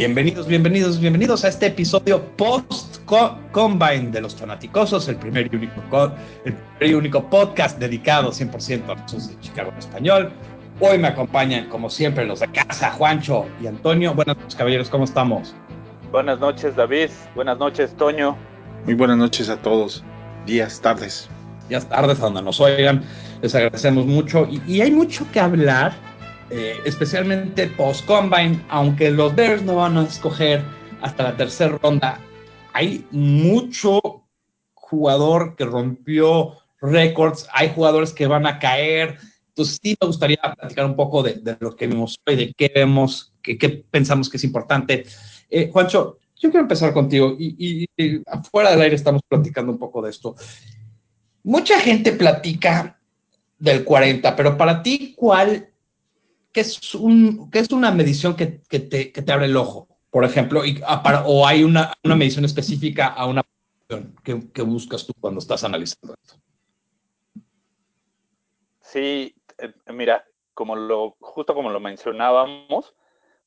Bienvenidos, bienvenidos, bienvenidos a este episodio post-combine de los fanaticosos, el primer y único, el primer y único podcast dedicado 100% a los de Chicago en español. Hoy me acompañan, como siempre, los de casa, Juancho y Antonio. Buenas noches, caballeros, ¿cómo estamos? Buenas noches, David. Buenas noches, Toño. Muy buenas noches a todos. Días, tardes. Días, tardes, a donde nos oigan. Les agradecemos mucho. Y, y hay mucho que hablar eh, especialmente post-combine, aunque los Bears no van a escoger hasta la tercera ronda, hay mucho jugador que rompió récords, hay jugadores que van a caer. Entonces, sí me gustaría platicar un poco de, lo que vimos hoy, de qué vemos, qué, pensamos que es importante. Eh, Juancho, yo quiero empezar contigo y, y afuera del aire estamos platicando un poco de esto. Mucha gente platica del 40, pero para ti, ¿cuál ¿qué es, un, es una medición que, te, abre el ojo, por ejemplo? Y, o hay una, medición específica a una que, que buscas tú cuando estás analizando esto. Sí, eh, mira, como lo, justo como lo mencionábamos,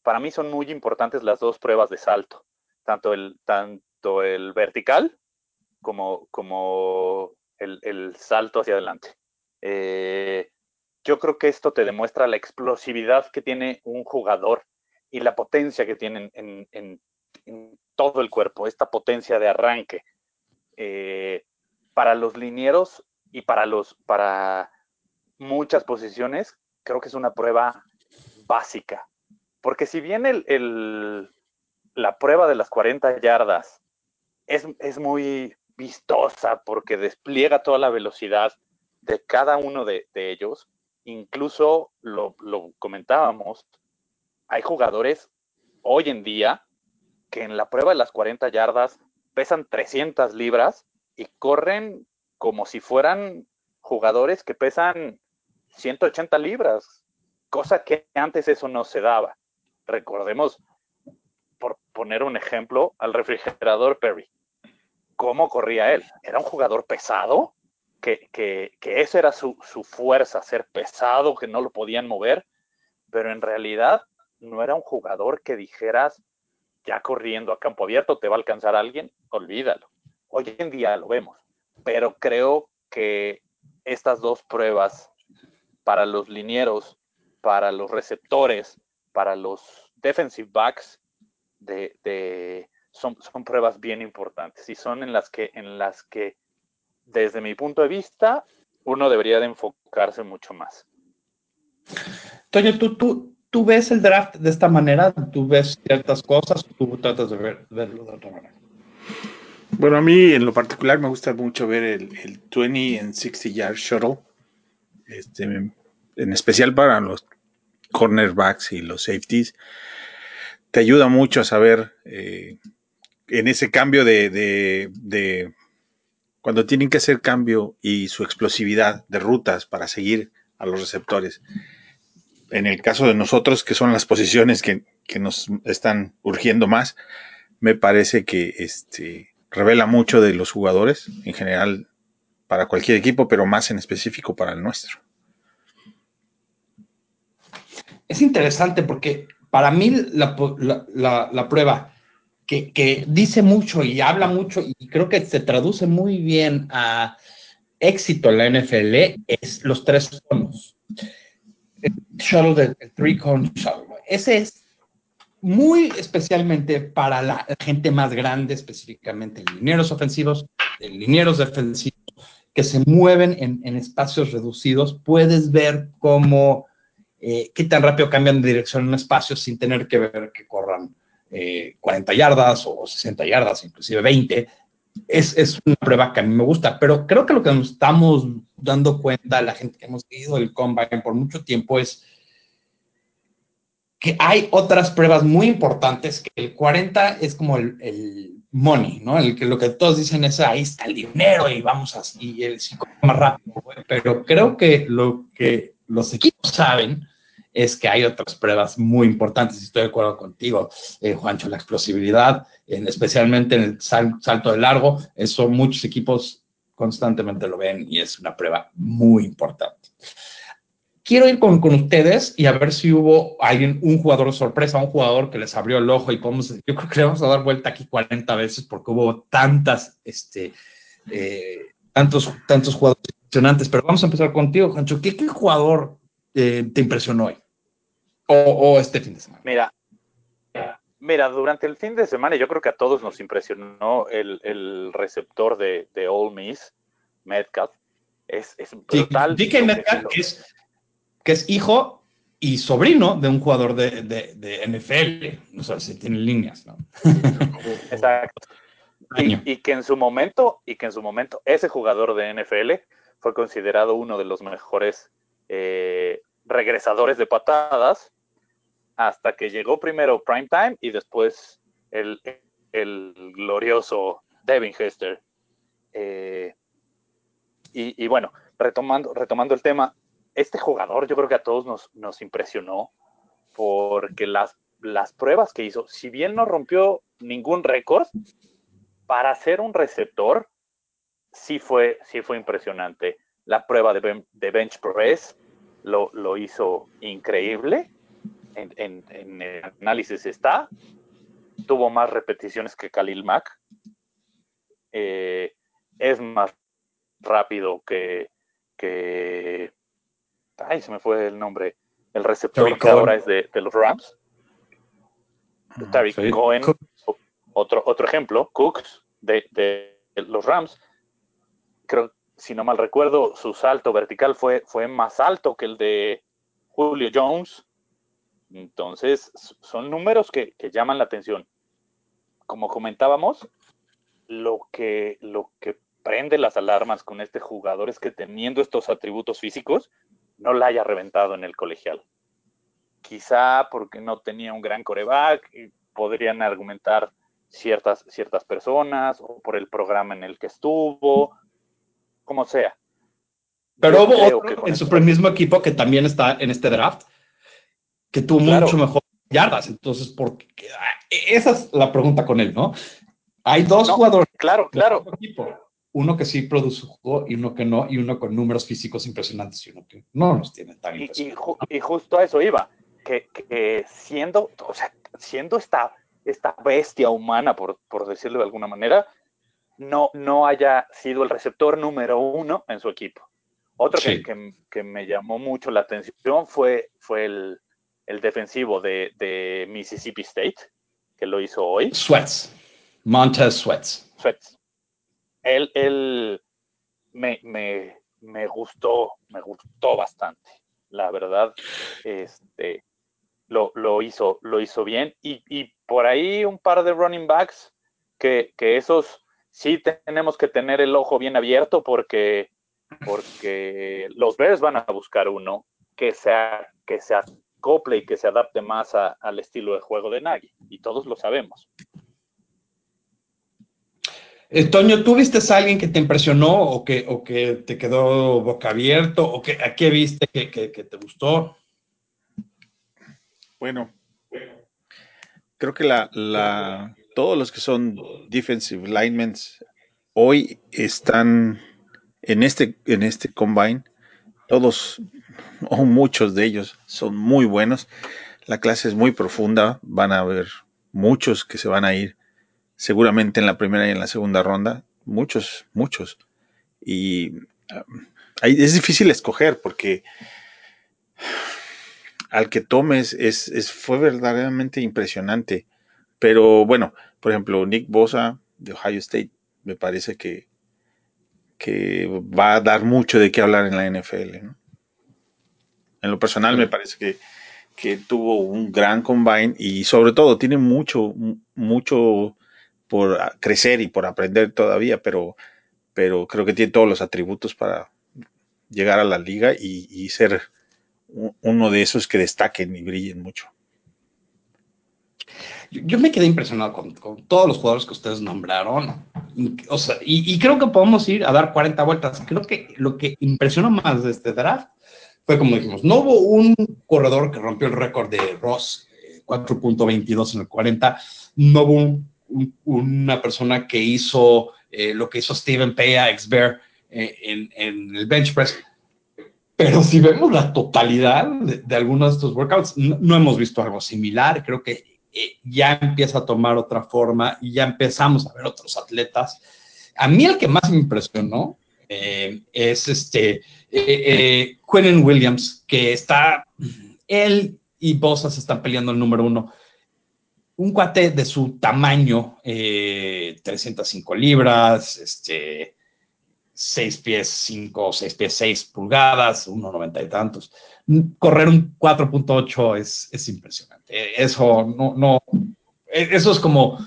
para mí son muy importantes las dos pruebas de salto, tanto el, tanto el vertical como, como el, salto hacia adelante. Eh, yo creo que esto te demuestra la explosividad que tiene un jugador y la potencia que tiene en, todo el cuerpo, esta potencia de arranque. Eh, para los linieros y para, los, para muchas posiciones, creo que es una prueba básica. Porque si bien el, la prueba de las 40 yardas es, muy vistosa porque despliega toda la velocidad de cada uno de ellos, incluso lo, comentábamos, hay jugadores hoy en día que en la prueba de las 40 yardas pesan 300 libras y corren como si fueran jugadores que pesan 180 libras, cosa que antes eso no se daba. Recordemos, por poner un ejemplo, al refrigerador Perry. ¿Cómo corría él? ¿Era un jugador pesado? Que, que, esa era su, fuerza, ser pesado, que no lo podían mover, pero en realidad no era un jugador que dijeras, ya corriendo a campo abierto te va a alcanzar alguien, olvídalo. Hoy en día lo vemos, pero creo que estas dos pruebas para los linieros, para los receptores, para los defensive backs, de, son, son, pruebas bien importantes y son en las que, en las que desde mi punto de vista, uno debería de enfocarse mucho más. Toño, ¿tú, tú, tú ves el draft de esta manera? ¿Tú ves ciertas cosas o tú tratas de verlo de otra manera? Bueno, a mí en lo particular me gusta mucho ver el, 20 and 60 yard shuttle, este, en especial para los cornerbacks y los safeties. Te ayuda mucho a saber eh, en ese cambio de cuando tienen que hacer cambio y su explosividad de rutas para seguir a los receptores. En el caso de nosotros, que son las posiciones que, nos están urgiendo más, me parece que este, revela mucho de los jugadores en general para cualquier equipo, pero más en específico para el nuestro. Es interesante porque para mí la prueba que, dice mucho y habla mucho y creo que se traduce muy bien a éxito en la NFL es los tres conos. El shuttle three cone shuttle. Ese es muy especialmente para la gente más grande, específicamente linieros ofensivos, linieros defensivos, que se mueven en, espacios reducidos. Puedes ver cómo, eh, qué tan rápido cambian de dirección en un espacio sin tener que ver que corran 40 eh, yardas o 60 yardas, inclusive 20, es, es, una prueba que a mí me gusta, pero creo que lo que nos estamos dando cuenta, la gente que hemos seguido el combine por mucho tiempo, es que hay otras pruebas muy importantes, que el 40 es como el, el money, ¿no? El que lo que todos dicen es, ahí está el dinero y vamos así, el 5 más rápido, pero creo que lo que los equipos saben es que hay otras pruebas muy importantes, estoy de acuerdo contigo, eh, Juancho, la explosividad, en, especialmente en el salto de largo, eso muchos equipos constantemente lo ven y es una prueba muy importante. quiero ir con, con, ustedes y a ver si hubo alguien, un jugador sorpresa, un jugador que les abrió el ojo y podemos, yo creo que le vamos a dar vuelta aquí 40 veces porque hubo tantas, este, eh, tantos, tantos jugadores impresionantes. Pero vamos a empezar contigo, Juancho. ¿Qué, qué jugador eh, te impresionó hoy? O, o, este fin de semana. Mira, mira, durante el fin de semana yo creo que a todos nos impresionó el, el receptor de, de All Miss, Metcalf. Es, es brutal. DK Metcalf, que es que es hijo y sobrino de un jugador de, de, de NFL. O sea, si tiene líneas, ¿no? Exacto. Y, y, que en su momento, y que en su momento, ese jugador de NFL fue considerado uno de los mejores eh, regresadores de patadas hasta que llegó primero Primetime y después el, el glorioso Devin Hester. Eh, y, bueno, retomando, retomando el tema, este jugador yo creo que a todos nos, nos impresionó porque las, las pruebas que hizo, si bien no rompió ningún récord, para ser un receptor, sí fue, sí fue impresionante. La prueba de, de bench press lo, lo, hizo increíble. En, en, en, el análisis está. Tuvo más repeticiones que Khalil Mack. Eh, es más rápido que, que ay, se me fue el nombre, el receptor Tariq que Cohen. ahora es de, de, los Rams. Tariq sí. Cohen, otro, otro ejemplo, Cooks de, de, los Rams. Creo, si no mal recuerdo, su salto vertical fue, fue más alto que el de Julio Jones. Entonces, son números que, que llaman la atención. Como comentábamos, lo que, lo que prende las alarmas con este jugador es que teniendo estos atributos físicos, no la haya reventado en el colegial. Quizá porque no tenía un gran coreback, podrían argumentar ciertas, ciertas personas, o por el programa en el que estuvo, como sea. Pero Yo hubo otro en su mismo equipo que también está en este draft, que tuvo claro. mucho mejor yardas. Entonces, porque esa es la pregunta con él, ¿no? Hay dos no, jugadores. Claro, claro. Equipo uno que sí produjo y uno que no, y uno con números físicos impresionantes y uno que no los tiene tan y, y, ju y justo a eso iba, que, que, siendo, o sea, siendo esta, esta bestia humana, por, por decirlo de alguna manera, no, no haya sido el receptor número uno en su equipo. Otro sí. que, que, que, me llamó mucho la atención fue, fue el, el defensivo de, de, Mississippi State, que lo hizo hoy. Sweats. Montez Sweats. Sweats él, él me, me, me, gustó, me gustó bastante, la verdad. Este, lo, lo, hizo, lo hizo bien. Y, y, por ahí un par de running backs que, que, esos sí tenemos que tener el ojo bien abierto porque, porque los Bears van a buscar uno que sea, que se acople y que se adapte más a, al estilo de juego de Nagy. Y todos lo sabemos. Eh, Toño, ¿tú viste a alguien que te impresionó o que, o que te quedó boca abierto o que a qué viste que, que, que, te gustó? Bueno, creo que la, la, todos los que son defensive linemen hoy están en este, en este combine. Todos o muchos de ellos son muy buenos. La clase es muy profunda. Van a haber muchos que se van a ir seguramente en la primera y en la segunda ronda, muchos, muchos. Y um, es difícil escoger porque al que tomes es, es, fue verdaderamente impresionante. Pero bueno, por ejemplo, Nick Bosa de Ohio State me parece que, que va a dar mucho de qué hablar en la NFL. ¿no? En lo personal me parece que, que tuvo un gran combine y sobre todo tiene mucho, mucho por crecer y por aprender todavía, pero, pero creo que tiene todos los atributos para llegar a la liga y, y ser uno de esos que destaquen y brillen mucho. Yo me quedé impresionado con, con, todos los jugadores que ustedes nombraron. O sea, y, y, creo que podemos ir a dar 40 vueltas. Creo que lo que impresionó más de este draft fue, como dijimos, no hubo un corredor que rompió el récord de Ross, 4.22 eh, en el 40. No hubo un una persona que hizo eh, lo que hizo Steven Pea, ex Bear, eh, en, en, el bench press. Pero si vemos la totalidad de, algunos de estos workouts, no, hemos visto algo similar. Creo que eh, ya empieza a tomar otra forma y ya empezamos a ver otros atletas. A mí el que más me impresionó eh, es este eh, Williams, que está, él y Bosa se están peleando el número uno. Un cuate de su tamaño, 305 libras, este, 6 pies 5, 6 pies 6 pulgadas, 1,90 y tantos. Correr un 4.8 es, es impresionante. Eso no, no, eso es como,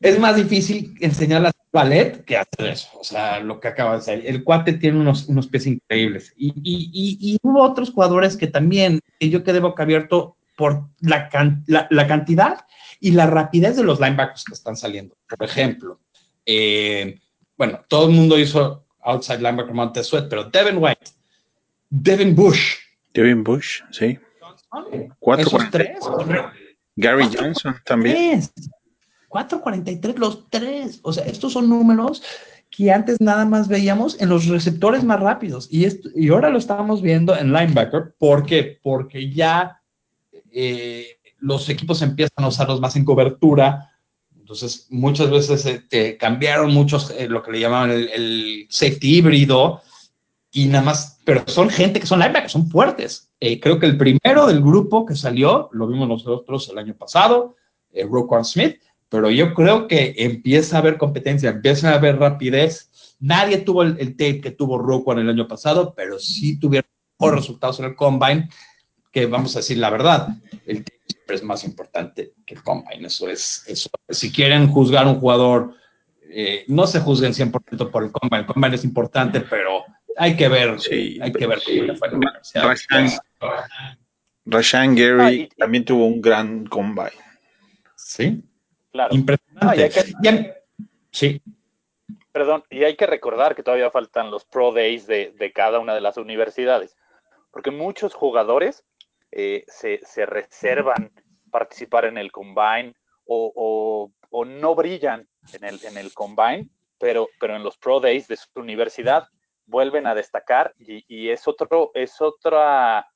es más difícil enseñar a ballet que hacer eso. O sea, lo que acaba de decir. El cuate tiene unos, unos pies increíbles. Y, y, y, hubo otros jugadores que también, que yo quedé boca abierto por la, la, la, cantidad y la rapidez de los linebackers que están saliendo. Por ejemplo, eh, bueno, todo el mundo hizo outside linebacker Montez Sweat, pero Devin White, Devin Bush. Devin Bush, sí. Cuatro, tres. Gary Johnson también. 4.43 los tres. O sea, estos son números que antes nada más veíamos en los receptores más rápidos. Y, esto, y ahora lo estamos viendo en linebacker. ¿Por qué? Porque ya eh, los equipos empiezan a usarlos más en cobertura entonces, muchas veces eh, cambiaron muchos eh, lo que le llamaban el, safety híbrido y nada más, pero son gente que son linebackers, son fuertes. Eh, creo que el primero del grupo que salió, lo vimos nosotros el año pasado, eh, Roquan Smith, pero yo creo que empieza a haber competencia, empieza a haber rapidez. Nadie tuvo el, tape que tuvo Roquan el año pasado, pero sí tuvieron mejores resultados en el combine, que vamos a decir la verdad, el tape es más importante que el combine. Eso es, eso. Si quieren juzgar un jugador, eh, no se juzguen 100% por el combine. El combine es importante, pero hay que ver, sí, hay que ver cómo fue Rashan, Gary ah, también tuvo un gran combine. Sí, claro. Impresionante. sí. Perdón, y hay que recordar que todavía faltan los Pro Days de, de cada una de las universidades, porque muchos jugadores eh, se, se, reservan participar en el combine o, o, no brillan en el, en el combine, pero, pero en los Pro Days de su universidad vuelven a destacar y, y es, otro, es otra,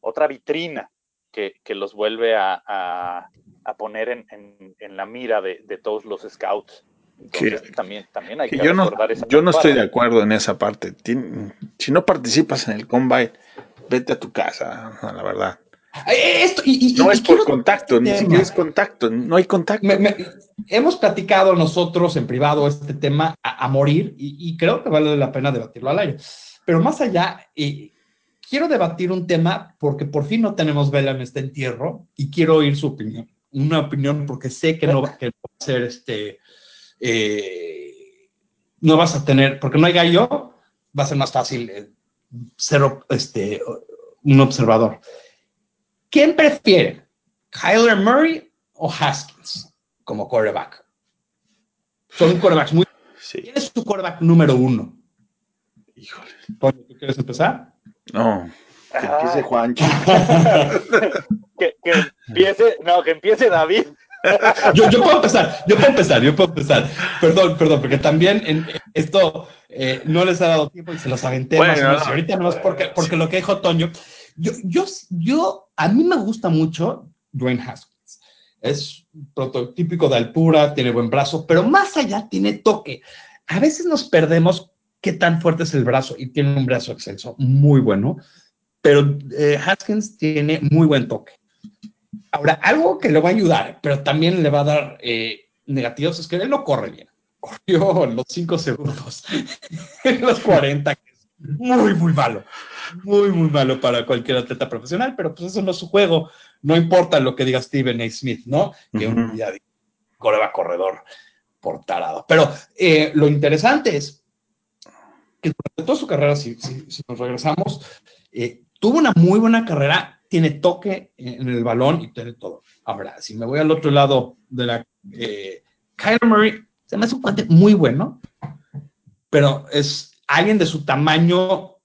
otra vitrina que, que los vuelve a, a, a poner en, en, en, la mira de, de todos los scouts. Entonces, también, también hay que, yo no, yo no estoy de acuerdo en esa parte. Si no participas en el combine, vete a tu casa, la verdad. Eh, esto, y, no es por contacto, ni siquiera es contacto, no hay contacto. hemos platicado nosotros en privado este tema a, morir y, creo que vale la pena debatirlo al aire. Pero más allá, eh, quiero debatir un tema porque por fin no tenemos vela en este entierro y quiero oír su opinión. Una opinión porque sé que no, va a ser este. Eh, no vas a tener, porque no hay gallo, va a ser más fácil ser este, un observador. ¿Quién prefiere? ¿Kyler Murray o Haskins como quarterback? Son quarterbacks muy. Sí. ¿Quién es tu quarterback número uno? Híjole. ¿tú quieres empezar? No. Que empiece Juancho. que, que, empiece, no, que empiece David. yo, yo, puedo empezar, yo puedo empezar, yo puedo empezar. Perdón, perdón, porque también en esto eh, no les ha dado tiempo y se los aventé bueno, más o menos. ahorita no es porque, porque lo que dijo Toño. Yo, yo, yo, a mí me gusta mucho Dwayne Haskins. Es prototípico de altura, tiene buen brazo, pero más allá tiene toque. A veces nos perdemos qué tan fuerte es el brazo y tiene un brazo excelso, muy bueno, pero eh, Haskins tiene muy buen toque. Ahora, algo que le va a ayudar, pero también le va a dar eh, negativos, es que él no corre bien. Corrió los 5 segundos los 40, que es muy, muy malo. Muy, muy malo para cualquier atleta profesional, pero pues eso no es su juego. No importa lo que diga Steven A. Smith, ¿no? Que un día coreba corredor por tarado. Pero eh, lo interesante es que durante toda su carrera, si, si, nos regresamos, eh, tuvo una muy buena carrera, tiene toque en el balón y tiene todo. Ahora, si me voy al otro lado de la... Eh, Kyler Murray se me hace un cuate muy bueno, pero es alguien de su tamaño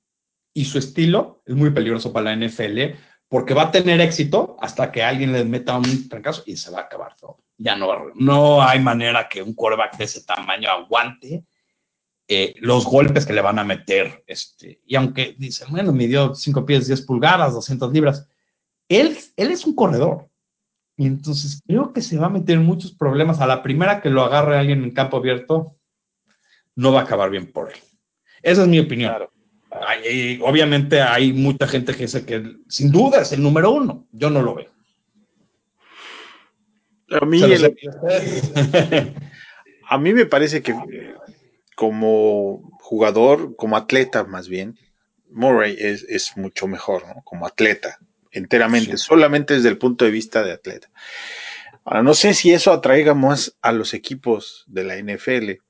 y su estilo, es muy peligroso para la NFL, porque va a tener éxito hasta que alguien le meta un fracaso y se va a acabar todo. Ya no, no hay manera que un quarterback de ese tamaño aguante eh, los golpes que le van a meter. Este, y aunque dicen, bueno, midió 5 pies, 10 pulgadas, 200 libras, él, él es un corredor. Y entonces creo que se va a meter muchos problemas. A la primera que lo agarre alguien en campo abierto, no va a acabar bien por él. Esa es mi opinión. Obviamente hay mucha gente que dice que sin duda es el número uno. Yo no lo veo. A mí, a mí me parece que como jugador, como atleta más bien, Murray es, mucho mejor, ¿no? Como atleta, enteramente, solamente desde el punto de vista de atleta. Ahora, no sé si eso atraiga más a los equipos de la NFL,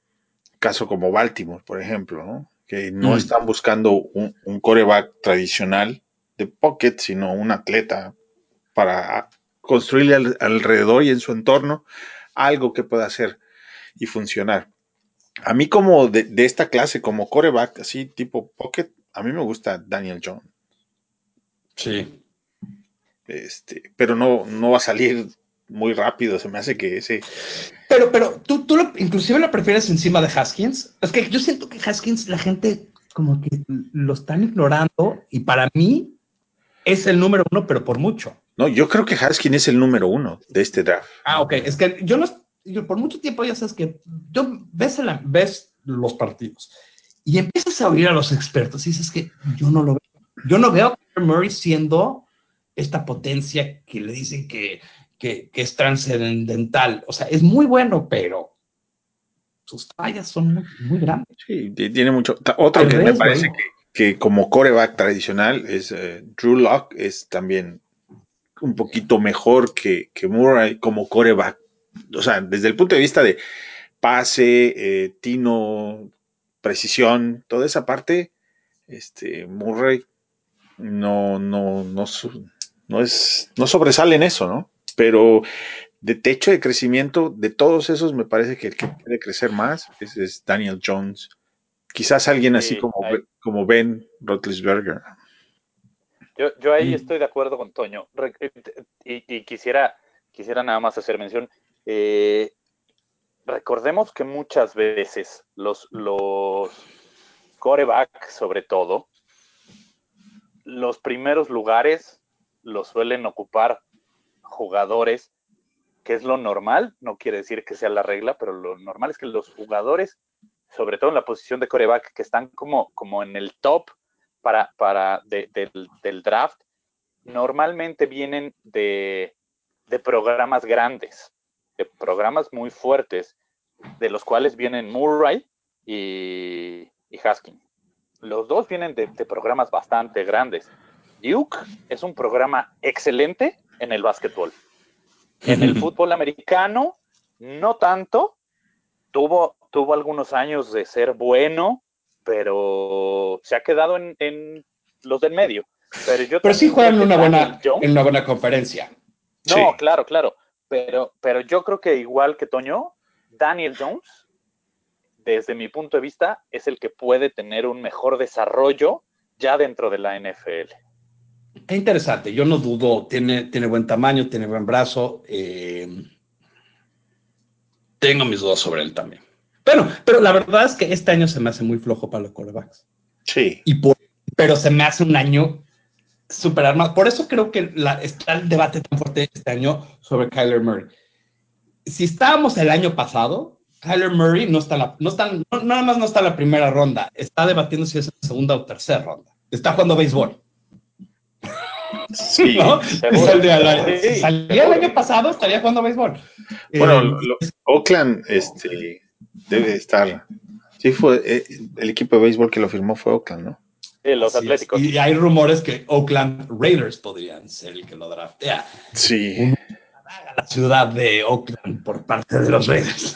caso como Baltimore, por ejemplo, ¿no? Que no mm. están buscando un, un coreback tradicional de pocket, sino un atleta para construirle alrededor y en su entorno algo que pueda hacer y funcionar. A mí como de, esta clase, como coreback, así tipo pocket, a mí me gusta Daniel Jones. Sí. Este, pero no, no va a salir muy rápido, se me hace que ese... Pero, pero, ¿tú, tú lo, inclusive lo prefieres encima de Haskins? Es que yo siento que Haskins, la gente como que lo están ignorando y para mí es el número uno, pero por mucho. No, yo creo que Haskins es el número uno de este draft. Ah, ok. Es que yo no, yo por mucho tiempo ya sabes que yo ves, la, ves los partidos y empiezas a oír a los expertos y dices que yo no lo veo. Yo no veo a Murray siendo esta potencia que le dicen que, que, es trascendental. O sea, es muy bueno, pero sus tallas son muy, grandes. Sí, tiene mucho. Otro que me parece que, como coreback tradicional es eh, Drew Locke, es también un poquito mejor que, que Murray como coreback o sea, desde el punto de vista de pase, eh, tino, precisión, toda esa parte, este, Murray no, no, no, no, es, no sobresale en eso, ¿no? Pero de techo de crecimiento, de todos esos, me parece que el que puede crecer más es, Daniel Jones. Quizás alguien así como, como Ben Roethlisberger. Yo, yo ahí mm. estoy de acuerdo con Toño. Y, y, quisiera, quisiera nada más hacer mención. Eh, recordemos que muchas veces los, los coreback, sobre todo, los primeros lugares los suelen ocupar jugadores, que es lo normal, no quiere decir que sea la regla, pero lo normal es que los jugadores, sobre todo en la posición de coreback, que están como, como en el top para, para del, draft, normalmente vienen de, de programas grandes de programas muy fuertes, de los cuales vienen Murray y, y Haskin. Los dos vienen de, programas bastante grandes. Duke es un programa excelente en el básquetbol. En el fútbol americano, no tanto. Tuvo, tuvo algunos años de ser bueno, pero se ha quedado en, los del medio. Pero, sí juegan una buena, en una buena conferencia. No, claro, claro. Pero, pero yo creo que igual que Toño, Daniel Jones, desde mi punto de vista, es el que puede tener un mejor desarrollo ya dentro de la NFL. Es interesante, yo no dudo, tiene, tiene buen tamaño, tiene buen brazo. Eh, tengo mis dudas sobre él también. Bueno, pero la verdad es que este año se me hace muy flojo para los quarterbacks. Sí. Y pero se me hace un año super armado. Por eso creo que está el debate tan fuerte este año sobre Kyler Murray. Si estábamos el año pasado, Kyler Murray no está, la, no está nada más no está en la primera ronda, está debatiendo si es la segunda o tercera ronda. Está jugando béisbol. Sí, salía el año pasado, estaría jugando béisbol. Bueno, eh, Oakland este, debe estar. Sí, fue eh, el equipo de béisbol que lo firmó fue Oakland, ¿no? los Atléticos. Y hay rumores que Oakland Raiders podrían ser el que lo draftea. Sí. la ciudad de Oakland por parte de los Raiders.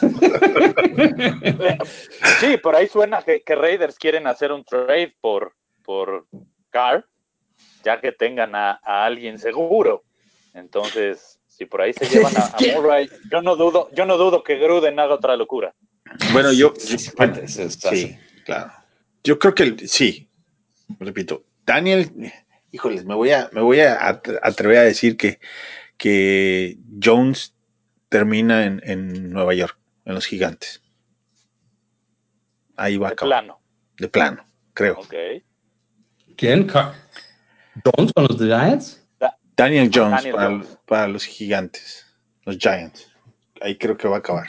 sí, por ahí suena que, Raiders quieren hacer un trade por, por Carr, ya que tengan a, alguien seguro. Entonces, si por ahí se llevan a, Murray, yo no dudo, yo no dudo que Gruden haga otra locura. Bueno, yo, sí, claro. Yo creo que sí, repito, Daniel, híjoles, me voy a, me voy a atrever a decir que, que Jones termina en, Nueva York, en los gigantes. ahí va a De plano. De plano, creo. Ok. ¿Quién? Car- ¿Jones con los Giants? Daniel Jones Daniel para, Jones. para los gigantes, los Giants. Ahí creo que va a acabar.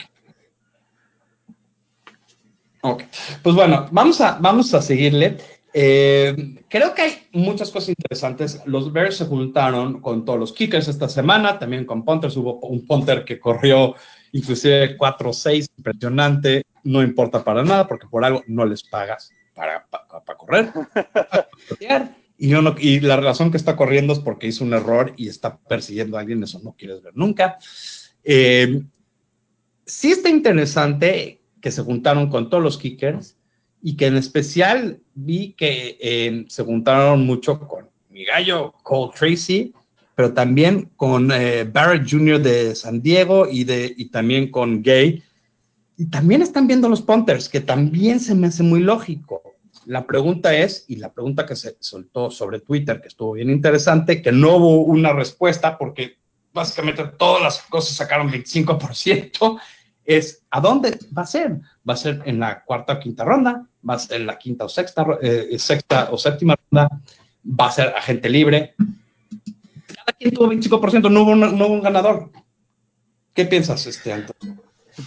Ok. Pues bueno, vamos a, vamos a seguirle. Eh, creo que hay muchas cosas interesantes. Los Bears se juntaron con todos los kickers esta semana, también con punters. Hubo un punter que corrió inclusive 4-6, impresionante. No importa para nada porque por algo no les pagas para, para, para correr. para. Y, yo no, y la razón que está corriendo es porque hizo un error y está persiguiendo a alguien. Eso no quieres ver nunca. Eh, sí está interesante que se juntaron con todos los kickers y que en especial vi que eh, se juntaron mucho con mi gallo Cole Tracy, pero también con eh, Barrett Jr. de San Diego y, de, y también con Gay. Y también están viendo los punters, que también se me hace muy lógico. La pregunta es, y la pregunta que se soltó sobre Twitter, que estuvo bien interesante, que no hubo una respuesta porque básicamente todas las cosas sacaron 25%, es ¿a dónde va a ser? ¿Va a ser en la cuarta o quinta ronda? ¿Va a ser en la quinta o sexta, eh, sexta o séptima ronda? ¿Va a ser agente libre? Cada quien tuvo 25%, no hubo, no hubo un ganador. ¿Qué piensas, este, Antonio?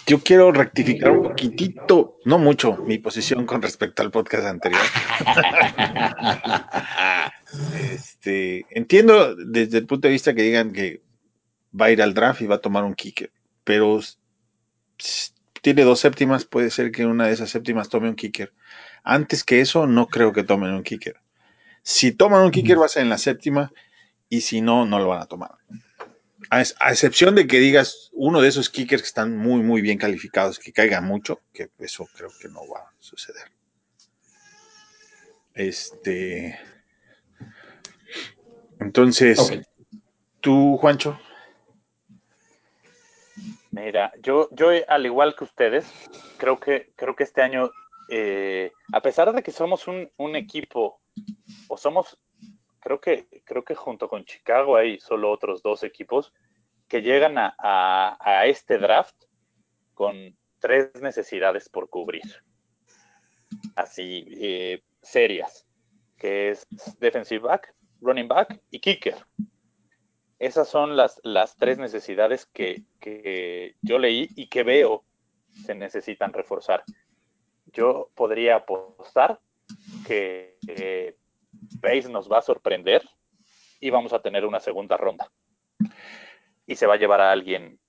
Yo quiero rectificar un poquitito, no mucho, mi posición con respecto al podcast anterior. este, entiendo desde el punto de vista que digan que va a ir al draft y va a tomar un kicker, pero tiene dos séptimas, puede ser que una de esas séptimas tome un kicker. Antes que eso, no creo que tomen un kicker. Si toman un kicker, va a ser en la séptima, y si no, no lo van a tomar. A, a, excepción de que digas uno de esos kickers que están muy, muy bien calificados, que caiga mucho, que eso creo que no va a suceder. Este. Entonces, okay. tú, Juancho. Mira, yo, yo al igual que ustedes, creo que, creo que este año, eh, a pesar de que somos un, un, equipo, o somos, creo que, creo que junto con Chicago hay solo otros dos equipos que llegan a, a, este draft con tres necesidades por cubrir. Así, eh, serias, que es defensive back, running back y kicker. Esas son las, las tres necesidades que, que, yo leí y que veo se necesitan reforzar. Yo podría apostar que eh, Base nos va a sorprender y vamos a tener una segunda ronda. Y se va a llevar a alguien,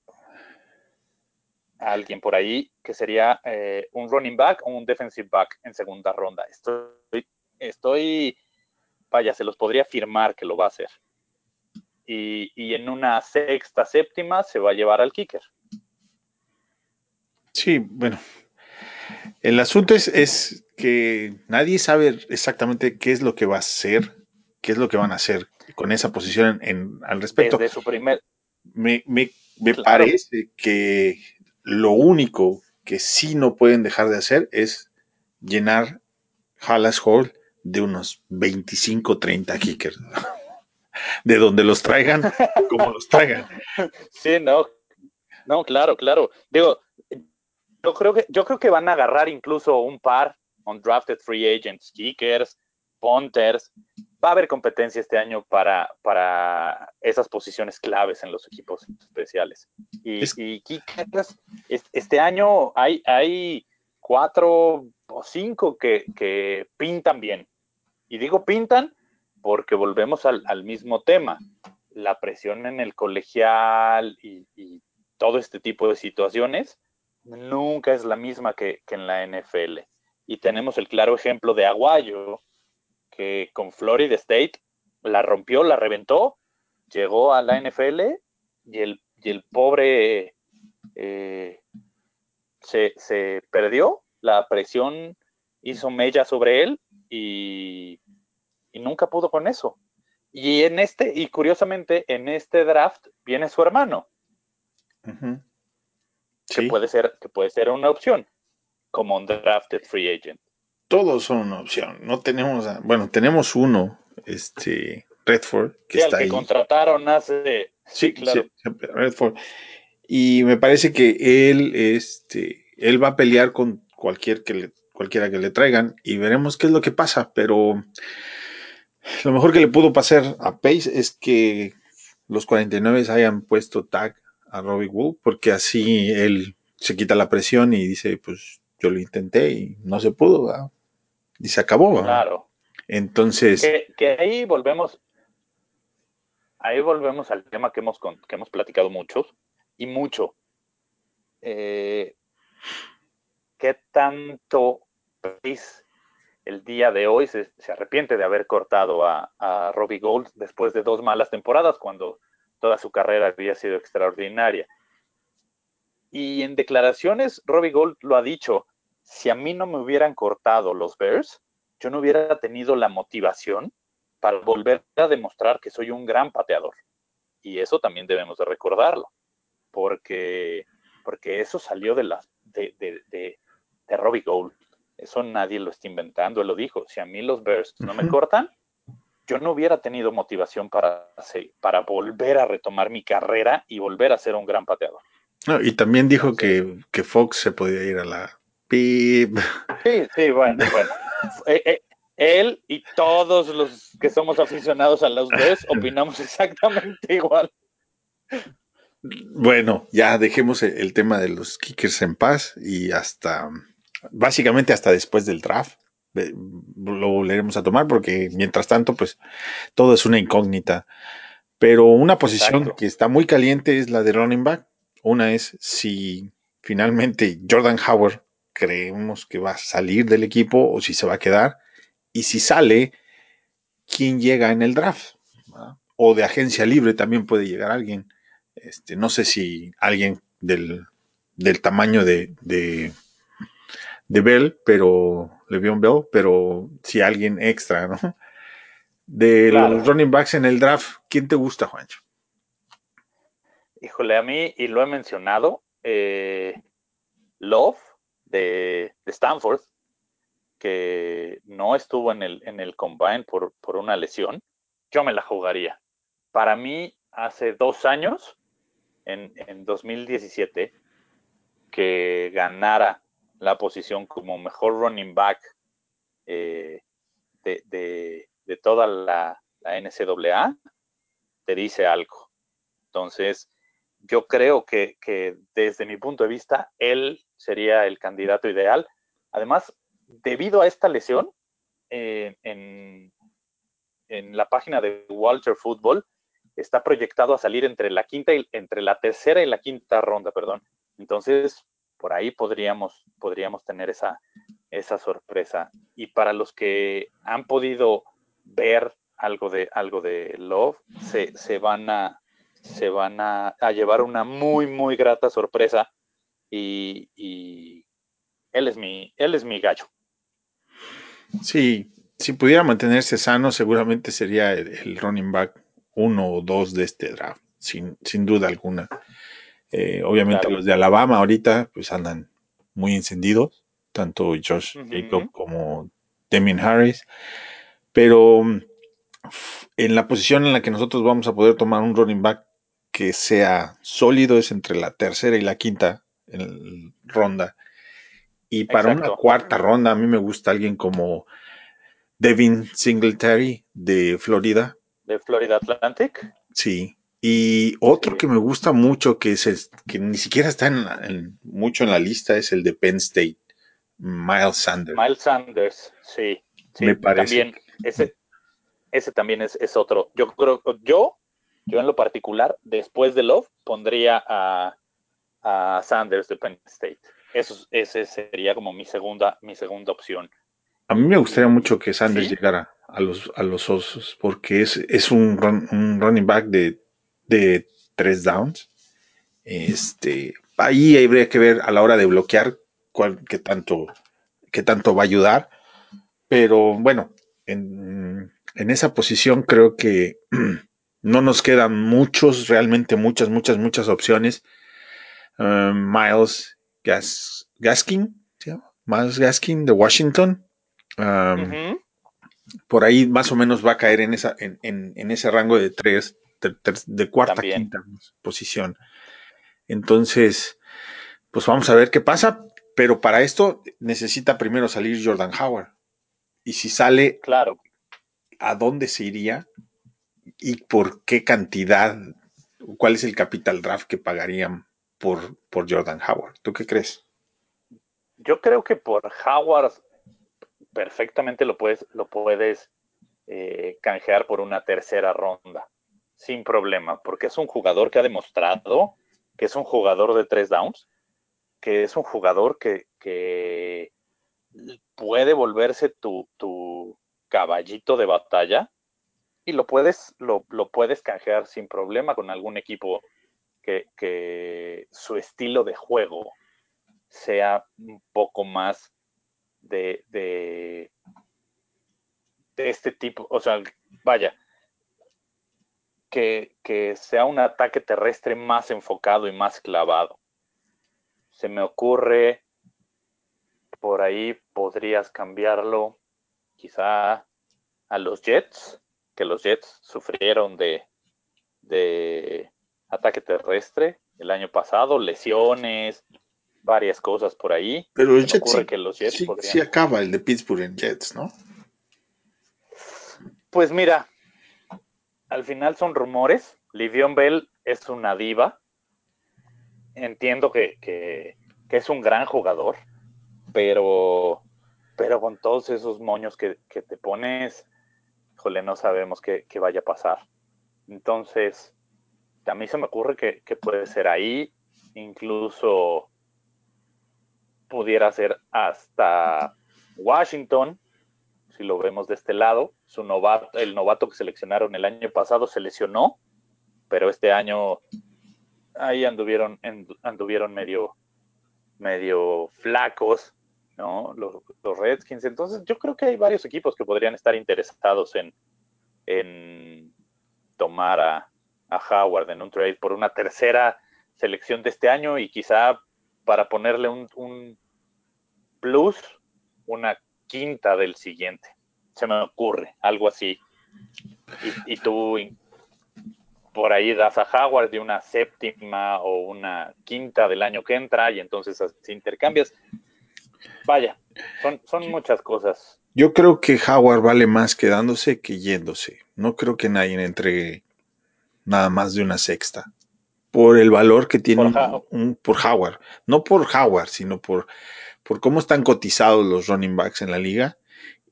a alguien por ahí que sería eh, un running back o un defensive back en segunda ronda. Estoy, estoy, vaya, se los podría afirmar que lo va a hacer. Y, y, en una sexta, séptima se va a llevar al kicker. Sí, bueno. El asunto es, es, que nadie sabe exactamente qué es lo que va a hacer, qué es lo que van a hacer con esa posición en, en al respecto. Desde su primer. Me, me, me claro. parece que lo único que sí no pueden dejar de hacer es llenar Hallas Hall de unos 25, 30 kickers de donde los traigan, como los traigan. Sí, no, no, claro, claro. Digo, yo creo que, yo creo que van a agarrar incluso un par undrafted free agents, kickers, punters. Va a haber competencia este año para, para esas posiciones claves en los equipos especiales. Y, es... y kickers, este año hay, hay cuatro o cinco que, que pintan bien. Y digo pintan porque volvemos al, al, mismo tema, la presión en el colegial y, y, todo este tipo de situaciones nunca es la misma que, que, en la NFL. Y tenemos el claro ejemplo de Aguayo, que con Florida State la rompió, la reventó, llegó a la NFL y el, y el pobre eh, se, se perdió, la presión hizo mella sobre él y y nunca pudo con eso. Y en este, y curiosamente, en este draft viene su hermano. Uh -huh. Sí. Que puede ser, que puede ser una opción, como un drafted free agent. Todos son una opción. No tenemos, a, bueno, tenemos uno, este, Redford, que sí, está al que ahí. contrataron hace. Sí, claro. Redford. Y me parece que él, este, él va a pelear con cualquier que le, cualquiera que le traigan y veremos qué es lo que pasa, pero lo mejor que le pudo pasar a Pace es que los 49 hayan puesto tag a Robbie Wood, porque así él se quita la presión y dice, pues yo lo intenté y no se pudo, y se acabó. Claro. Entonces... Que, ahí volvemos, ahí volvemos al tema que hemos, que hemos platicado muchos y mucho. Eh, ¿Qué tanto el día de hoy se, arrepiente de haber cortado a, Robbie Gold después de dos malas temporadas, cuando toda su carrera había sido extraordinaria. Y en declaraciones, Robbie Gold lo ha dicho, si a mí no me hubieran cortado los Bears, yo no hubiera tenido la motivación para volver a demostrar que soy un gran pateador. Y eso también debemos de recordarlo, porque, porque eso salió de, la, de, de, de Robbie Gold. Eso nadie lo está inventando, él lo dijo. Si a mí los Bears no me cortan, yo no hubiera tenido motivación para, para volver a retomar mi carrera y volver a ser un gran pateador. y también dijo que, Fox se podía ir a la PIB. Sí, sí, bueno, bueno. Eh, eh, él y todos los que somos aficionados a los Bears opinamos exactamente igual. Bueno, ya dejemos el tema de los kickers en paz y hasta básicamente hasta después del draft. Lo volveremos a tomar porque mientras tanto, pues todo es una incógnita. Pero una posición que está muy caliente es la de running back. Una es si finalmente Jordan Howard creemos que va a salir del equipo o si se va a quedar. Y si sale, ¿quién llega en el draft? O de agencia libre también puede llegar alguien. Este, no sé si alguien del, tamaño de de Bell, pero Le'Veon Bell, pero si alguien extra, ¿no? De los running backs en el draft, ¿quién te gusta, Juancho? Híjole, a mí, y lo he mencionado, eh, Love de, Stanford, que no estuvo en el, en el combine por, por una lesión, yo me la jugaría. Para mí, hace dos años, en, en 2017, que ganara la posición como mejor running back eh, de, toda la, NCAA, te dice algo. Entonces, yo creo que, desde mi punto de vista, él sería el candidato ideal. Además, debido a esta lesión, eh, en, en, la página de Walter Football, está proyectado a salir entre la quinta y entre la tercera y la quinta ronda, perdón. Entonces, por ahí podríamos, podríamos tener esa, esa sorpresa. Y para los que han podido ver algo de, algo de Love, se, se van, a, se van a, llevar una muy, muy grata sorpresa. Y, él, es mi, él es mi gallo. Sí, si pudiera mantenerse sano, seguramente sería el, running back uno o dos de este draft, sin, sin duda alguna. Eh, obviamente los de Alabama ahorita pues andan muy encendidos, tanto Josh Jacob como Demin Harris, pero mm, en la posición en la que nosotros vamos a poder tomar un running back que sea sólido es entre la tercera y la quinta en ronda. Y para una cuarta ronda a mí me gusta alguien como Devin Singletary de Florida. ¿De Florida Atlantic? Sí, y otro que me gusta mucho, que es que ni siquiera está en, mucho en la lista, es el de Penn State, Miles Sanders. Miles Sanders, sí. me parece. También, ese, ese también es, otro. Yo creo, yo, yo en lo particular, después de Love, pondría a, Sanders de Penn State. Eso, ese sería como mi segunda, mi segunda opción. A mí me gustaría mucho que Sanders llegara a los, a los osos, porque es, es un, un running back de de tres downs. Este, ahí habría que ver a la hora de bloquear cuál, qué, tanto, qué tanto va a ayudar. Pero bueno, en, esa posición creo que no nos quedan muchos, realmente muchas, muchas, muchas opciones. Um, Miles Gaskin, Miles Gaskin de Washington. Um, por ahí más o menos va a caer en, esa, en, en ese rango de tres de, cuarta, quinta posición. Entonces, pues vamos a ver qué pasa. Pero para esto necesita primero salir Jordan Howard. Y si sale, claro. ¿a dónde se iría? ¿Y por qué cantidad? ¿Cuál es el capital draft que pagarían por, por Jordan Howard? ¿Tú qué crees? Yo creo que por Howard perfectamente lo puedes, lo puedes eh, canjear por una tercera ronda, sin problema, porque es un jugador que ha demostrado que es un jugador de tres downs, que es un jugador que, puede volverse tu, caballito de batalla y lo puedes, lo, puedes canjear sin problema con algún equipo que, que, su estilo de juego sea un poco más de, de, este tipo, o sea, vaya, que, que, sea un ataque terrestre más enfocado y más clavado. Se me ocurre, por ahí podrías cambiarlo quizá a los Jets, que los Jets sufrieron de, de ataque terrestre el año pasado, lesiones, varias cosas por ahí. Pero el Jets sí, acaba el de Pittsburgh en Jets, ¿no? Pues mira, al final son rumores. Livion Bell es una diva. Entiendo que, es un gran jugador, pero, pero con todos esos moños que, te pones, híjole, no sabemos qué, vaya a pasar. Entonces, a mí se me ocurre que, que puede ser ahí, incluso pudiera ser hasta Washington, si lo vemos de este lado. Su novato, el novato que seleccionaron el año pasado se lesionó, pero este año ahí anduvieron, anduvieron medio, medio flacos, ¿no? Los, Redskins. Entonces, yo creo que hay varios equipos que podrían estar interesados en, en tomar a, a Howard en un trade por una tercera selección de este año y quizá para ponerle un, plus, una quinta del siguiente. Se me ocurre, algo así. Y, tú por ahí das a Howard de una séptima o una quinta del año que entra y entonces así intercambias. Vaya, son, son muchas cosas. Yo creo que Howard vale más quedándose que yéndose. No creo que nadie entregue nada más de una sexta por el valor que tiene por, Howard. No por Howard, sino por, por cómo están cotizados los running backs en la liga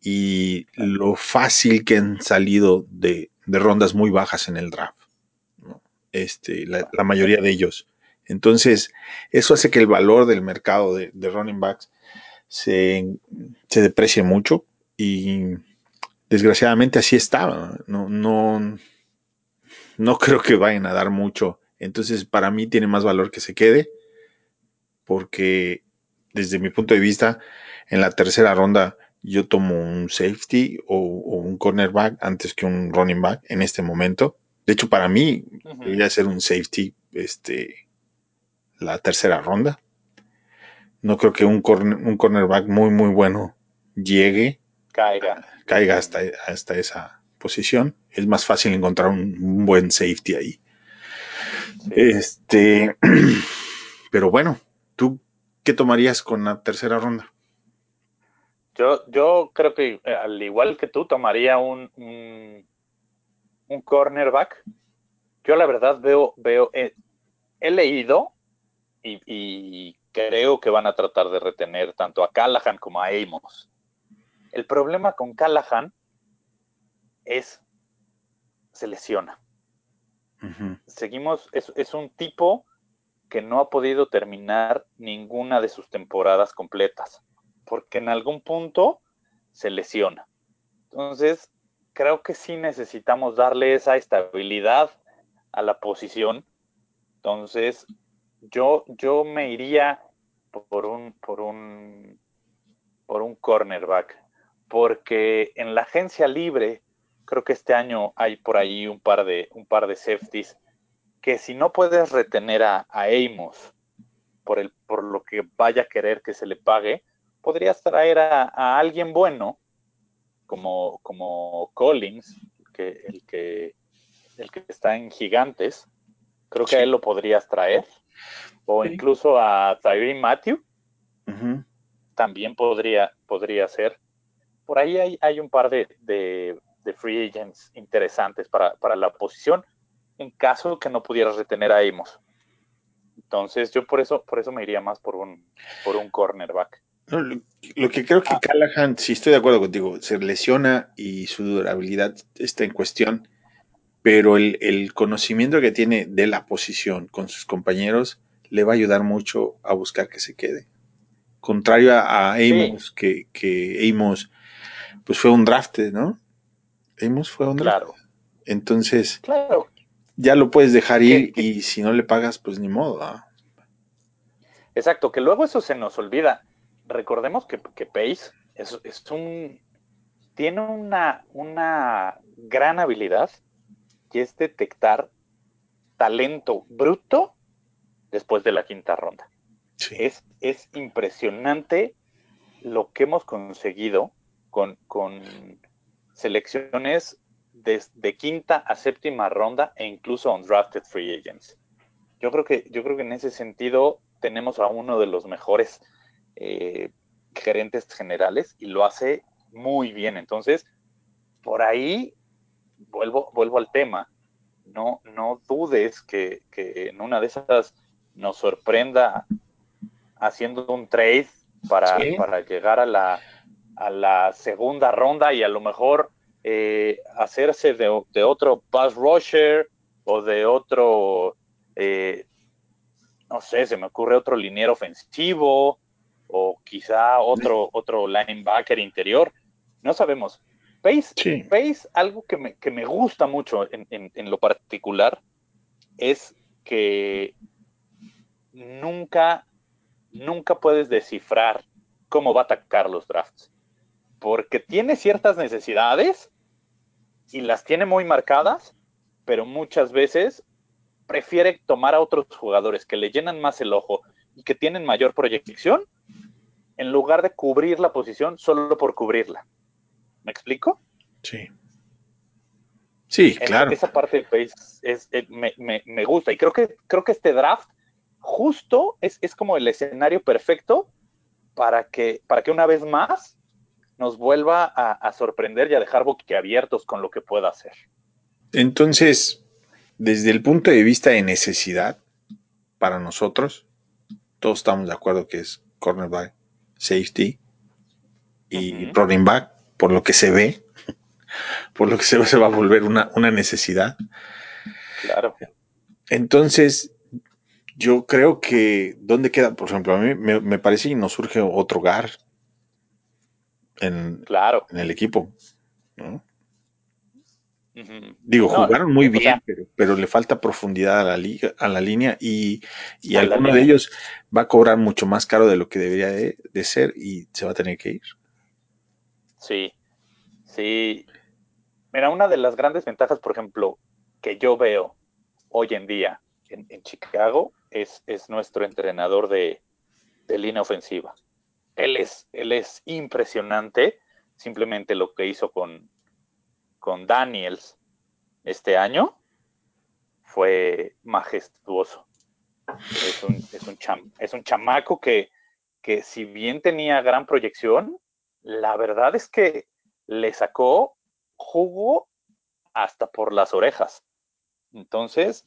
y lo fácil que han salido de, rondas muy bajas en el draft. Este, la, mayoría de ellos. Entonces, eso hace que el valor del mercado de, running backs se, se, deprecie mucho y desgraciadamente así está. No, no, no creo que vayan a dar mucho entonces, para mí tiene más valor que se quede, porque desde mi punto de vista, en la tercera ronda yo tomo un safety o, un cornerback antes que un running back en este momento. De hecho, para mí debería ser un safety este, la tercera ronda. No creo que un, un cornerback muy, muy bueno llegue, caiga, caiga hasta, hasta esa posición. Es más fácil encontrar un buen safety ahí. Este, pero bueno, ¿tú qué tomarías con la tercera ronda? Yo, yo creo que eh, al igual que tú tomaría un, un, cornerback. Yo la verdad veo, veo, eh, he leído y, y, creo que van a tratar de retener tanto a Callahan como a Amos. El problema con Callahan es se lesiona. Seguimos, es, un tipo que no ha podido terminar ninguna de sus temporadas completas, porque en algún punto se lesiona. Entonces, creo que sí necesitamos darle esa estabilidad a la posición. Entonces, yo, yo me iría por un, por un, por un cornerback, porque en la agencia libre creo que este año hay por ahí un par de, un par de safeties que si no puedes retener a, Amos por, el, por lo que vaya a querer que se le pague, podrías traer a, alguien bueno como, como Collins, que, el, que, el que está en Gigantes. Creo que a él lo podrías traer. O incluso a Tyree Matthew, también podría, podría ser. Por ahí hay, hay un par de, de, free agents interesantes para, para, la posición en caso que no pudieras retener a Amos. Entonces yo por eso, por eso me iría más por un, por un cornerback. lo, que creo que ah. Callahan, si estoy de acuerdo contigo, se lesiona y su durabilidad está en cuestión, pero el, el, conocimiento que tiene de la posición con sus compañeros le va a ayudar mucho a buscar que se quede. Contrario a, Amos, que, que Amos pues fue un draft, ¿no? Amos fue un draft. Claro. Entonces, claro. Ya lo puedes dejar ir y si no le pagas, pues ni modo. Exacto, que luego eso se nos olvida. Recordemos que, que Pace es, es un tiene una, una gran habilidad y es detectar talento bruto después de la quinta ronda. Es, es impresionante lo que hemos conseguido con, con selecciones de, quinta a séptima ronda e incluso undrafted free agents. Yo creo que, yo creo que en ese sentido tenemos a uno de los mejores eh, gerentes generales y lo hace muy bien. Entonces, por ahí vuelvo, vuelvo al tema. No, no dudes que, que en una de esas nos sorprenda haciendo un trade para, para llegar a la, a la segunda ronda y a lo mejor eh, hacerse de, otro pass rusher o de otro, eh, no sé, se me ocurre otro liniero ofensivo o quizá otro, otro linebacker interior. No sabemos. Pace, algo que me, que me, gusta mucho en, en lo particular es que nunca, nunca puedes descifrar cómo va a atacar los drafts. Porque tiene ciertas necesidades y las tiene muy marcadas, pero muchas veces prefiere tomar a otros jugadores que le llenan más el ojo y que tienen mayor proyección en lugar de cubrir la posición solo por cubrirla. ¿Me explico? Sí. Sí, claro. Esa parte país es, me, me, gusta y creo que, creo que este draft justo es, como el escenario perfecto para que, para que una vez más nos vuelva a, sorprender y a dejar boquiabiertos con lo que pueda hacer. Entonces, desde el punto de vista de necesidad, para nosotros, todos estamos de acuerdo que es cornerback, safety y running back, por lo que se ve, por lo que se ve, se va a volver una, una necesidad. Claro. Entonces, yo creo que, ¿dónde queda? Por ejemplo, a mí me, parece que nos surge otro Gar en, claro. en el equipo. Digo, jugaron muy bien, pero, le falta profundidad a la, liga, a la línea y, y alguno de ellos va a cobrar mucho más caro de lo que debería de, de, ser y se va a tener que ir. Sí, sí. Mira, una de las grandes ventajas, por ejemplo, que yo veo hoy en día en, Chicago es, es, nuestro entrenador de, línea ofensiva. Él es, él es impresionante, simplemente lo que hizo con, con Daniels este año fue majestuoso. Es un, es un, chamaco que, que si bien tenía gran proyección, la verdad es que le sacó jugo hasta por las orejas. Entonces,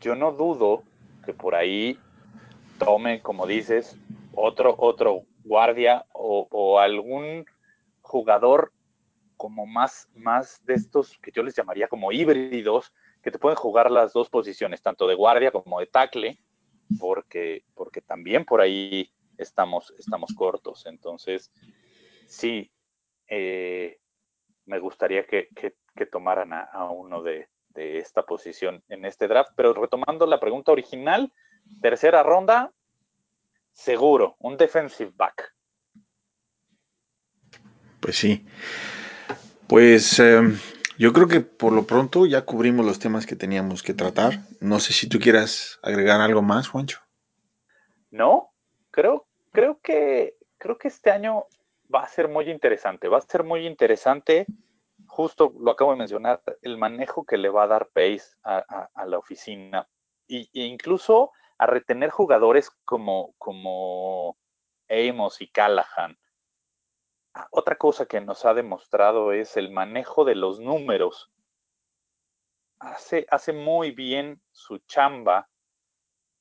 yo no dudo que por ahí tome, como dices, otro, otro guardia o, algún jugador como más, más de estos que yo les llamaría como híbridos, que te pueden jugar las dos posiciones, tanto de guardia como de tackle, porque, porque también por ahí estamos, estamos cortos. Entonces, sí, eh, me gustaría que, tomaran a uno de, de esta posición en este draft. Pero retomando la pregunta original, tercera ronda, seguro, un defensive back. Pues sí. Pues em, yo creo que por lo pronto ya cubrimos los temas que teníamos que tratar. No sé si tú quieras agregar algo más, Juancho. No, creo, creo que creo que este año va a ser muy interesante. Va a ser muy interesante justo lo acabo de mencionar, el manejo que le va a dar Pace a, la oficina y, e incluso a retener jugadores como, como Amos y Callahan. Ah, otra cosa que nos ha demostrado es el manejo de los números. Hace, hace muy bien su chamba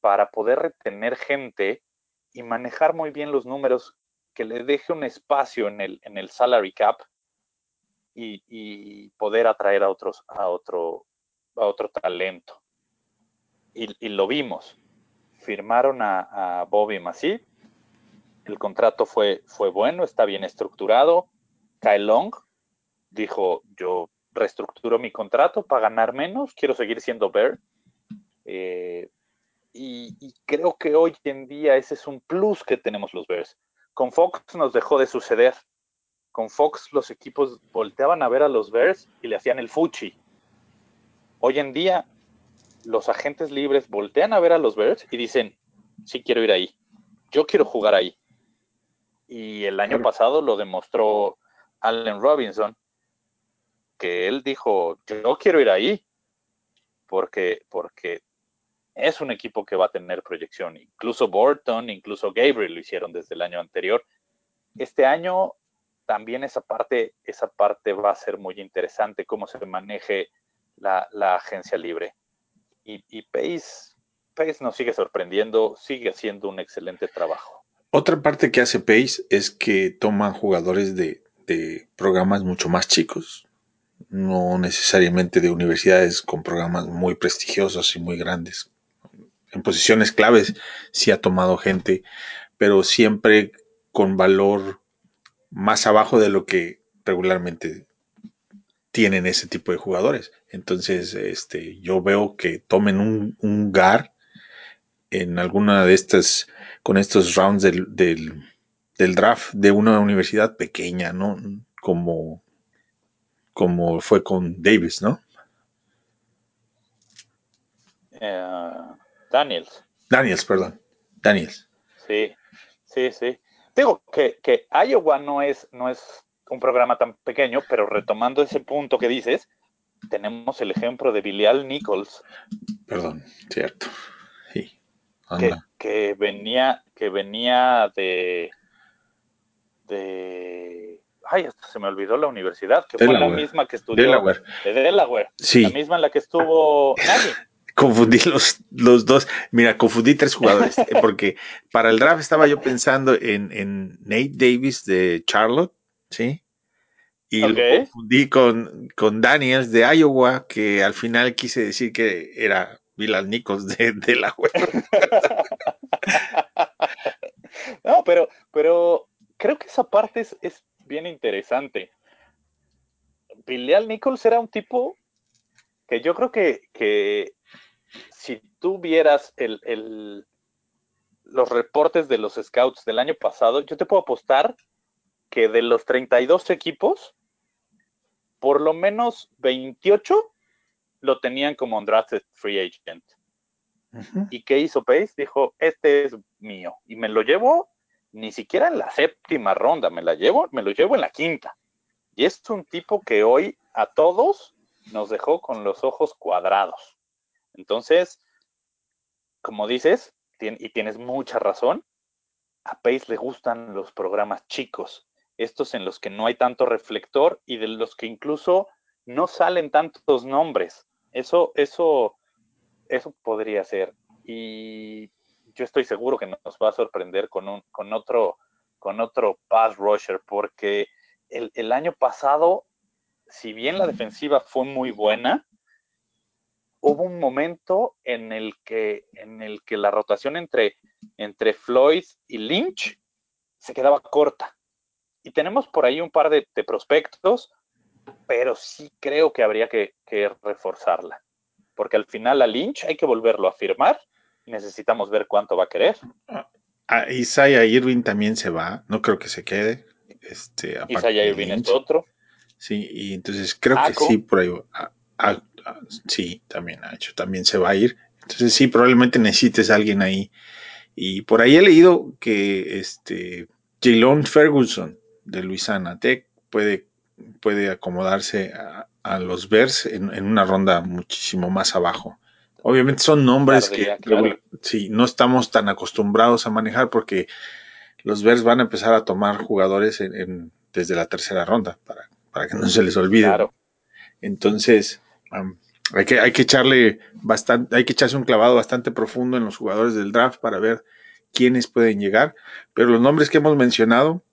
para poder retener gente y manejar muy bien los números que le deje un espacio en el, en el salary cap y, poder atraer a otros a otro a otro talento y, lo vimos firmaron a, Bobby Masip el contrato fue, fue bueno está bien estructurado Kyle Long dijo yo reestructuro mi contrato para ganar menos quiero seguir siendo Bear eh, y, y, creo que hoy en día ese es un plus que tenemos los Bears. Con Fox nos dejó de suceder con Fox los equipos volteaban a ver a los Bears y le hacían el fuchi. Hoy en día los agentes libres voltean a ver a los Bears y dicen, sí quiero ir ahí, yo quiero jugar ahí. Y el año pasado lo demostró Allen Robinson, que él dijo, yo quiero ir ahí, porque, porque es un equipo que va a tener proyección. Incluso Borton, incluso Gabriel lo hicieron desde el año anterior. Este año también esa parte, esa parte va a ser muy interesante, cómo se maneje la, agencia libre. Y, Pace, Pace nos sigue sorprendiendo, sigue haciendo un excelente trabajo. Otra parte que hace Pace es que toma jugadores de, de programas mucho más chicos, no necesariamente de universidades con programas muy prestigiosos y muy grandes. En posiciones claves sí ha tomado gente, pero siempre con valor más abajo de lo que regularmente tienen ese tipo de jugadores. Entonces, este, yo veo que tomen un, un GAR en alguna de estas, con estos rounds del, del, draft de una universidad pequeña, ¿no? Como, como fue con Davis, ¿no? Eh, Daniels. Daniels, perdón. Daniels. Sí, sí, sí. Digo que, que Iowa no es, no es un programa tan pequeño, pero retomando ese punto que dices, tenemos el ejemplo de Bilial Nichols. Perdón, cierto. Sí. Que, venía, que venía de, de ay, hasta se me olvidó la universidad, que fue la misma que estudió Delaware. de Delaware, sí. la misma en la que estuvo Nagy confundí los, los dos. Mira, confundí tres jugadores. Eh, porque para el draft estaba yo pensando en, en Nate Davis de Charlotte, ¿sí? Y lo confundí con, con Daniels de Iowa, que al final quise decir que era Bilal Nichols de, de la web. no, pero, pero creo que esa parte es, es bien interesante. Bilal Nichols era un tipo que yo creo que, que si tú vieras el, los reportes de los scouts del año pasado, yo te puedo apostar que de los 32 equipos, por lo menos 28 lo tenían como undrafted free agent. ¿Y qué hizo Pace? Dijo, este es mío. Y me lo llevo ni siquiera en la séptima ronda, me la llevo, me lo llevo en la quinta. Y es un tipo que hoy a todos nos dejó con los ojos cuadrados. Entonces, como dices, y tienes mucha razón, a Pace le gustan los programas chicos, estos en los que no hay tanto reflector y de los que incluso no salen tantos nombres. Eso, eso, eso podría ser. Y yo estoy seguro que nos va a sorprender con, un, con otro, con otro pass rusher, porque el, el año pasado, si bien la defensiva fue muy buena, hubo un momento en el que, en el que la rotación entre, entre Floyd y Lynch se quedaba corta. Y tenemos por ahí un par de, prospectos, pero sí creo que habría que, reforzarla. Porque al final a Lynch hay que volverlo a firmar. Necesitamos ver cuánto va a querer. A Isaiah Irving también se va. No creo que se quede. Este, Isaiah Irving es otro. Sí, y entonces creo que sí, por ahí. A, sí, también ha hecho, también se va a ir. Entonces sí, probablemente necesites a alguien ahí. Y por ahí he leído que este Jalen Ferguson de Luisana Tech puede, puede acomodarse a, los Bears en, una ronda muchísimo más abajo. Obviamente son nombres que sí, no estamos tan acostumbrados a manejar porque los Bears van a empezar a tomar jugadores en, desde la tercera ronda para, para que no se les olvide. Claro. Entonces, hay, que, hay que echarle bastante, hay que echarse un clavado bastante profundo en los jugadores del draft para ver quiénes pueden llegar. Pero los nombres que hemos mencionado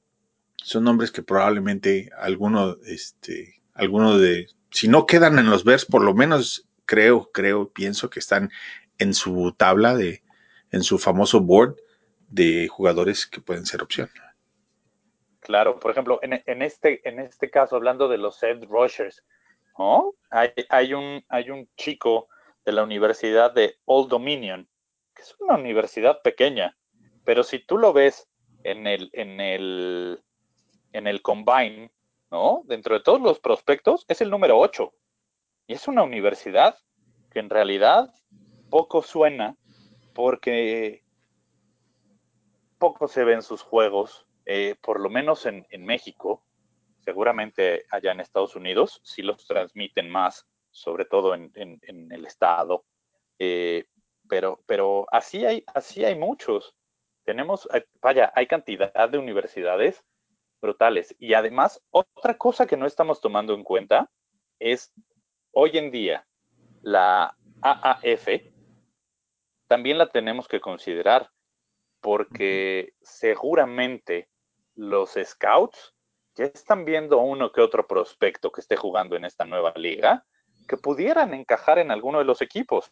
son nombres que probablemente alguno, este, alguno de, si no quedan en los Bears, por lo menos creo, creo, pienso que están en su tabla de, en su famoso board de jugadores que pueden ser opción. Claro, por ejemplo, en, este, en este caso, hablando de los Ed Rushers, ¿no? Hay, hay, un, hay un chico de la Universidad de Old Dominion, que es una universidad pequeña, pero si tú lo ves en el, en el, en el combine, ¿no? Dentro de todos los prospectos, es el número 8. Y es una universidad que en realidad poco suena porque poco se ven sus juegos, eh, por lo menos en, México, seguramente allá en Estados Unidos, sí los transmiten más, sobre todo en, el estado. Eh, pero, pero así hay, así hay muchos. Tenemos, eh, vaya, hay cantidad de universidades brutales. Y además, otra cosa que no estamos tomando en cuenta es hoy en día la AAF también la tenemos que considerar porque seguramente los scouts ya están viendo uno que otro prospecto que esté jugando en esta nueva liga que pudieran encajar en alguno de los equipos.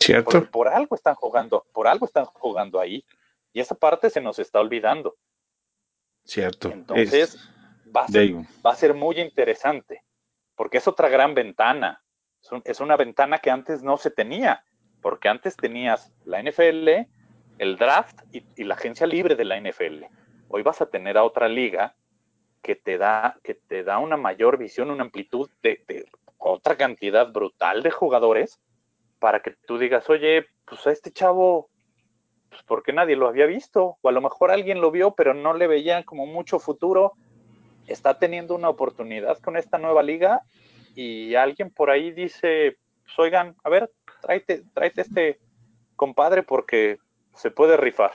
Cierto. por algo están jugando, por algo están jugando ahí. Y esa parte se nos está olvidando. Cierto. Entonces, va, a ser, muy interesante, porque es otra gran ventana. Es, una ventana que antes no se tenía, porque antes tenías la NFL, el draft y, la agencia libre de la NFL. Hoy vas a tener a otra liga que te da, que te da una mayor visión, una amplitud de, otra cantidad brutal de jugadores para que tú digas, oye, pues a este chavo, pues porque nadie lo había visto, o a lo mejor alguien lo vio, pero no le veía como mucho futuro, está teniendo una oportunidad con esta nueva liga y alguien por ahí dice, pues oigan, a ver, tráete, tráete este compadre porque se puede rifar.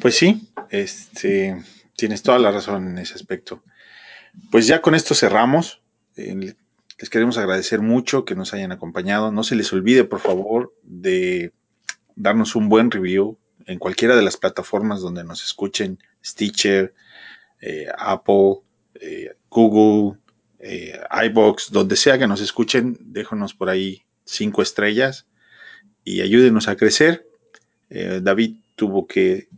Pues sí, este, tienes toda la razón en ese aspecto. Pues ya con esto cerramos. les queremos agradecer mucho que nos hayan acompañado. No se les olvide, por favor, de darnos un buen review en cualquiera de las plataformas donde nos escuchen, Stitcher, eh, Apple, eh, Google, eh, iBox, donde sea que nos escuchen, déjanos por ahí cinco estrellas y ayúdenos a crecer. David tuvo que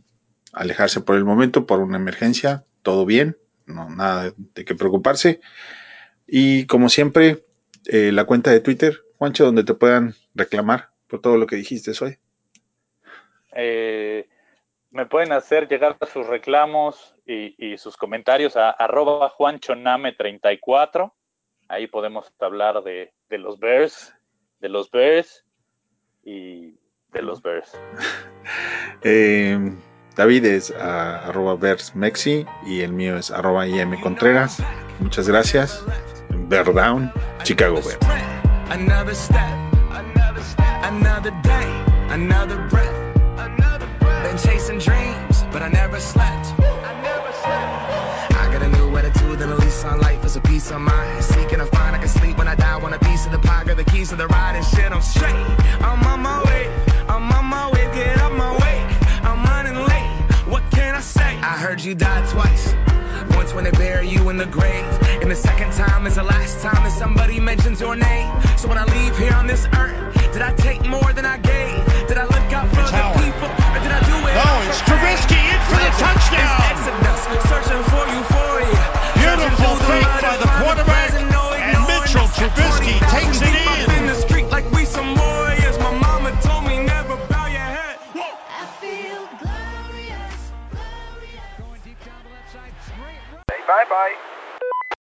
alejarse por el momento por una emergencia, todo bien, no nada de qué preocuparse. Y como siempre, la cuenta de Twitter, Juancho, donde te puedan reclamar por todo lo que dijiste hoy. Eh, me pueden hacer llegar sus reclamos y, sus comentarios a arroba juanchoname34. Ahí podemos hablar de, de los Bears, de los Bears y de los Bears. eh, David es uh, arroba Mexi y el mío es arroba IM Contreras. Muchas gracias. Bear Down, Chicago Bears. Life is a piece of mind. Seeking a find I can sleep when I die. Want a piece of the pie, got the keys to the ride and shit. I'm straight. I'm on my way. I'm on my way, get up my way. I'm running late. What can I say? I heard you died twice. Once when they bury you in the grave, and the second time is the last time that somebody mentions your name. So when I leave here on this earth, did I take more than I gave? Did I look out for the people, or did I do it? No, it's Trubisky in for the touchdown. Beautiful by the quarterback, and Mitchell Trubisky takes it in. Bye bye.